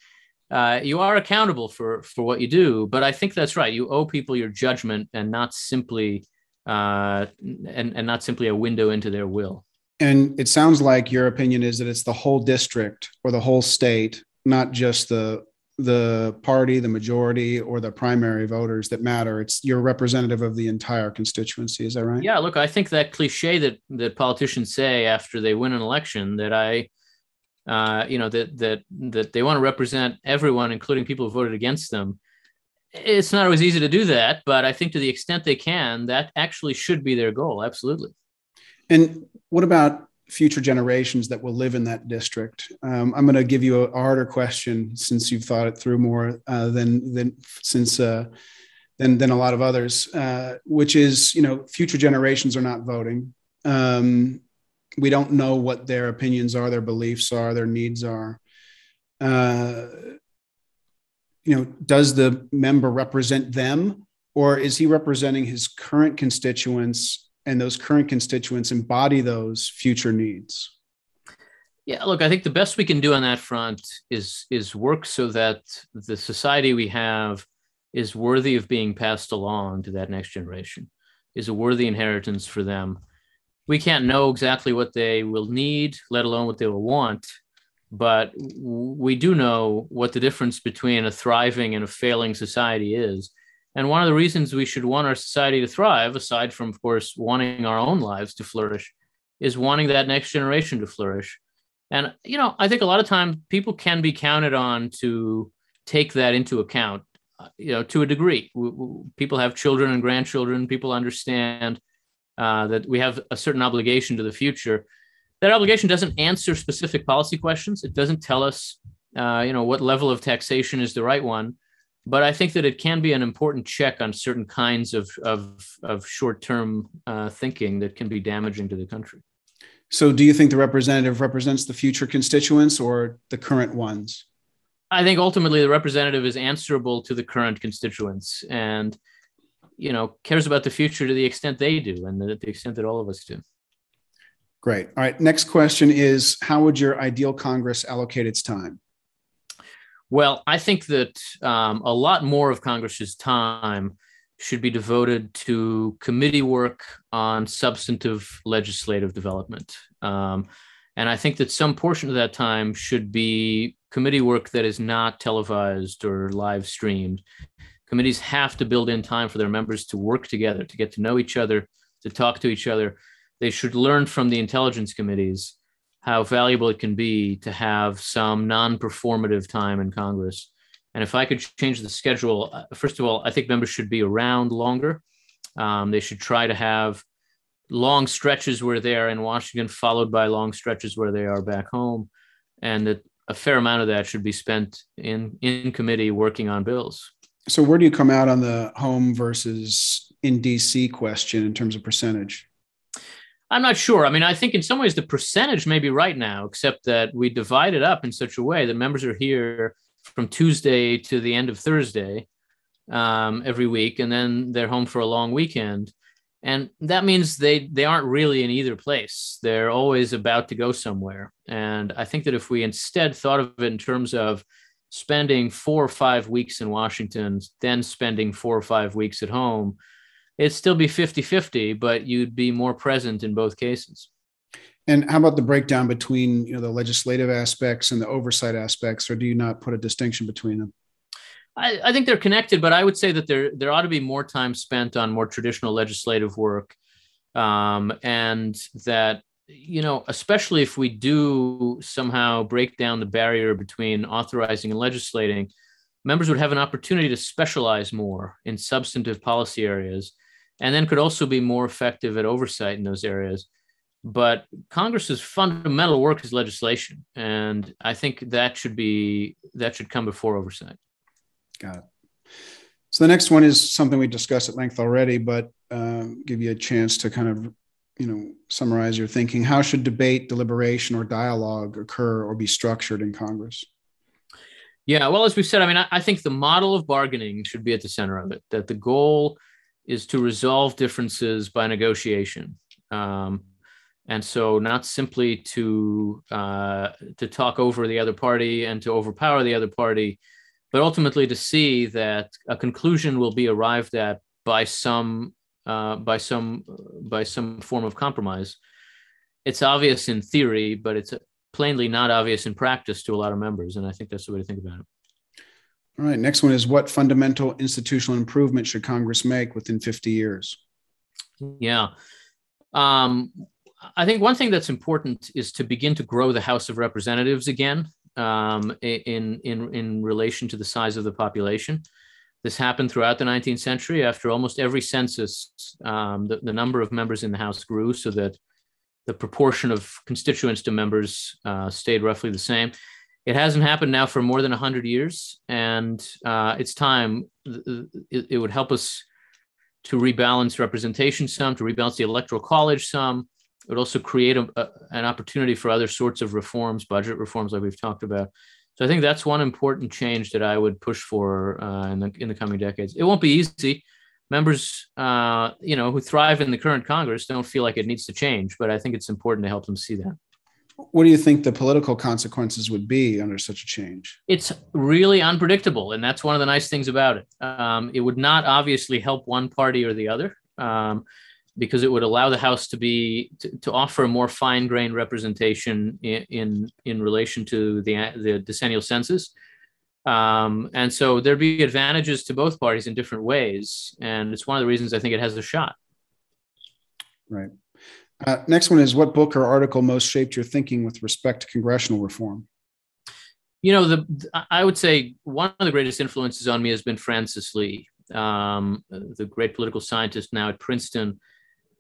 Uh, you are accountable for for what you do. But I think that's right. You owe people your judgment and not simply uh, and and not simply a window into their will. And it sounds like your opinion is that it's the whole district or the whole state, not just the the party, the majority, or the primary voters that matter. It's you're representative of the entire constituency. Is that right? Yeah. Look, I think that cliche that that politicians say after they win an election that I uh, you know that that that they want to represent everyone, including people who voted against them. It's not always easy to do that, but I think to the extent they can, that actually should be their goal. Absolutely. And what about future generations that will live in that district? Um, I'm going to give you a harder question since you've thought it through more uh, than than since uh, than than a lot of others, uh, which is you know future generations are not voting. Um, we don't know what their opinions are, their beliefs are, their needs are. Uh, you know, does the member represent them, or is he representing his current constituents, and those current constituents embody those future needs? Yeah, look, I think the best we can do on that front is is work so that the society we have is worthy of being passed along to that next generation, is a worthy inheritance for them we can't know exactly what they will need, let alone what they will want. But we do know what the difference between a thriving and a failing society is. And one of the reasons we should want our society to thrive, aside from, of course, wanting our own lives to flourish, is wanting that next generation to flourish. And, you know, I think a lot of times people can be counted on to take that into account, uh, you know, to a degree. People have children and grandchildren, people understand uh, that we have a certain obligation to the future. That obligation doesn't answer specific policy questions. It doesn't tell us, uh, you know, what level of taxation is the right one, but I think that it can be an important check on certain kinds of of, of short term uh, thinking that can be damaging to the country. So, do you think the representative represents the future constituents or the current ones? I think ultimately the representative is answerable to the current constituents and you know cares about the future to the extent they do and to the extent that all of us do. Great. All right. Next question is How would your ideal Congress allocate its time? Well, I think that um, a lot more of Congress's time should be devoted to committee work on substantive legislative development. Um, and I think that some portion of that time should be committee work that is not televised or live streamed. Committees have to build in time for their members to work together, to get to know each other, to talk to each other. They should learn from the intelligence committees how valuable it can be to have some non-performative time in Congress. And if I could change the schedule, uh, first of all, I think members should be around longer. Um, they should try to have long stretches where they are in Washington, followed by long stretches where they are back home, and that a fair amount of that should be spent in in committee working on bills. So, where do you come out on the home versus in DC question in terms of percentage? I'm not sure. I mean, I think in some ways the percentage may be right now, except that we divide it up in such a way that members are here from Tuesday to the end of Thursday um, every week, and then they're home for a long weekend. And that means they they aren't really in either place. They're always about to go somewhere. And I think that if we instead thought of it in terms of spending four or five weeks in Washington, then spending four or five weeks at home, it'd still be 50 50, but you'd be more present in both cases. And how about the breakdown between you know the legislative aspects and the oversight aspects, or do you not put a distinction between them? I, I think they're connected, but I would say that there there ought to be more time spent on more traditional legislative work, um, and that you know, especially if we do somehow break down the barrier between authorizing and legislating, members would have an opportunity to specialize more in substantive policy areas and then could also be more effective at oversight in those areas. But Congress's fundamental work is legislation, and I think that should be that should come before oversight. Got it. So the next one is something we discussed at length already, but um, give you a chance to kind of you know summarize your thinking. How should debate, deliberation, or dialogue occur or be structured in Congress? Yeah, well, as we've said, I mean, I, I think the model of bargaining should be at the center of it. That the goal is to resolve differences by negotiation. Um, and so not simply to uh, to talk over the other party and to overpower the other party, but ultimately to see that a conclusion will be arrived at by some uh, by some by some form of compromise. It's obvious in theory, but it's plainly not obvious in practice to a lot of members, and I think that's the way to think about it. All right. Next one is what fundamental institutional improvement should Congress make within 50 years? Yeah. Um, I think one thing that's important is to begin to grow the House of Representatives again um, in, in, in relation to the size of the population. This happened throughout the 19th century. After almost every census, um, the, the number of members in the House grew so that the proportion of constituents to members uh, stayed roughly the same it hasn't happened now for more than 100 years and uh, it's time it, it, would help us to rebalance representation some to rebalance the electoral college some it would also create a, a, an opportunity for other sorts of reforms budget reforms like we've talked about so i think that's one important change that i would push for uh, in, the, in the coming decades it won't be easy members uh, you know who thrive in the current congress don't feel like it needs to change but i think it's important to help them see that what do you think the political consequences would be under such a change? It's really unpredictable, and that's one of the nice things about it. Um, it would not obviously help one party or the other, um, because it would allow the House to be to, to offer a more fine-grained representation in, in, in relation to the the decennial census. Um, and so there'd be advantages to both parties in different ways, and it's one of the reasons I think it has a shot. Right. Uh, next one is what book or article most shaped your thinking with respect to congressional reform? You know, the I would say one of the greatest influences on me has been Frances Lee, um, the great political scientist now at Princeton,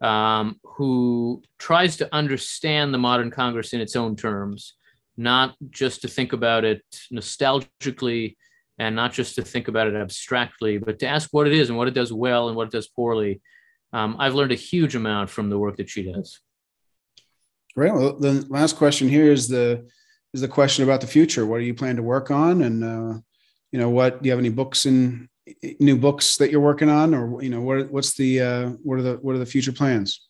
um, who tries to understand the modern Congress in its own terms, not just to think about it nostalgically, and not just to think about it abstractly, but to ask what it is and what it does well and what it does poorly. Um, I've learned a huge amount from the work that she does. Great. Well, the last question here is the is the question about the future. What do you plan to work on, and uh, you know, what do you have any books and new books that you're working on, or you know, what what's the uh, what are the what are the future plans?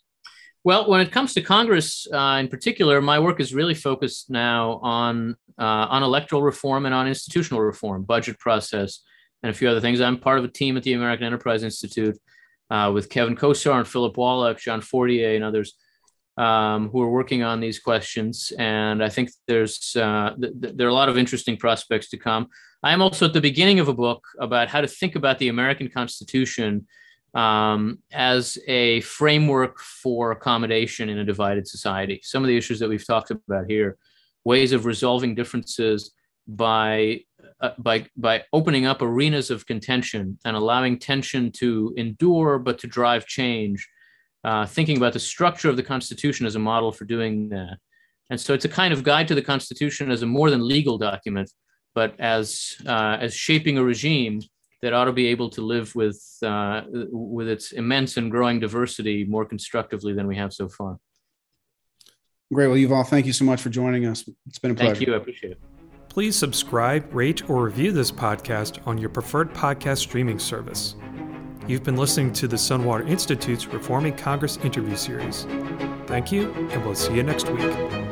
Well, when it comes to Congress uh, in particular, my work is really focused now on uh, on electoral reform and on institutional reform, budget process, and a few other things. I'm part of a team at the American Enterprise Institute uh, with Kevin Kosar and Philip Wallach, John Fortier, and others um, who are working on these questions. And I think there's uh, th- th- there are a lot of interesting prospects to come. I am also at the beginning of a book about how to think about the American Constitution um, as a framework for accommodation in a divided society. Some of the issues that we've talked about here, ways of resolving differences by uh, by by opening up arenas of contention and allowing tension to endure but to drive change. Uh, thinking about the structure of the Constitution as a model for doing that. And so it's a kind of guide to the Constitution as a more than legal document, but as uh, as shaping a regime that ought to be able to live with uh, with its immense and growing diversity more constructively than we have so far. Great. Well, Yuval, thank you so much for joining us. It's been a pleasure. Thank you. I appreciate it. Please subscribe, rate, or review this podcast on your preferred podcast streaming service. You've been listening to the Sunwater Institute's Reforming Congress interview series. Thank you, and we'll see you next week.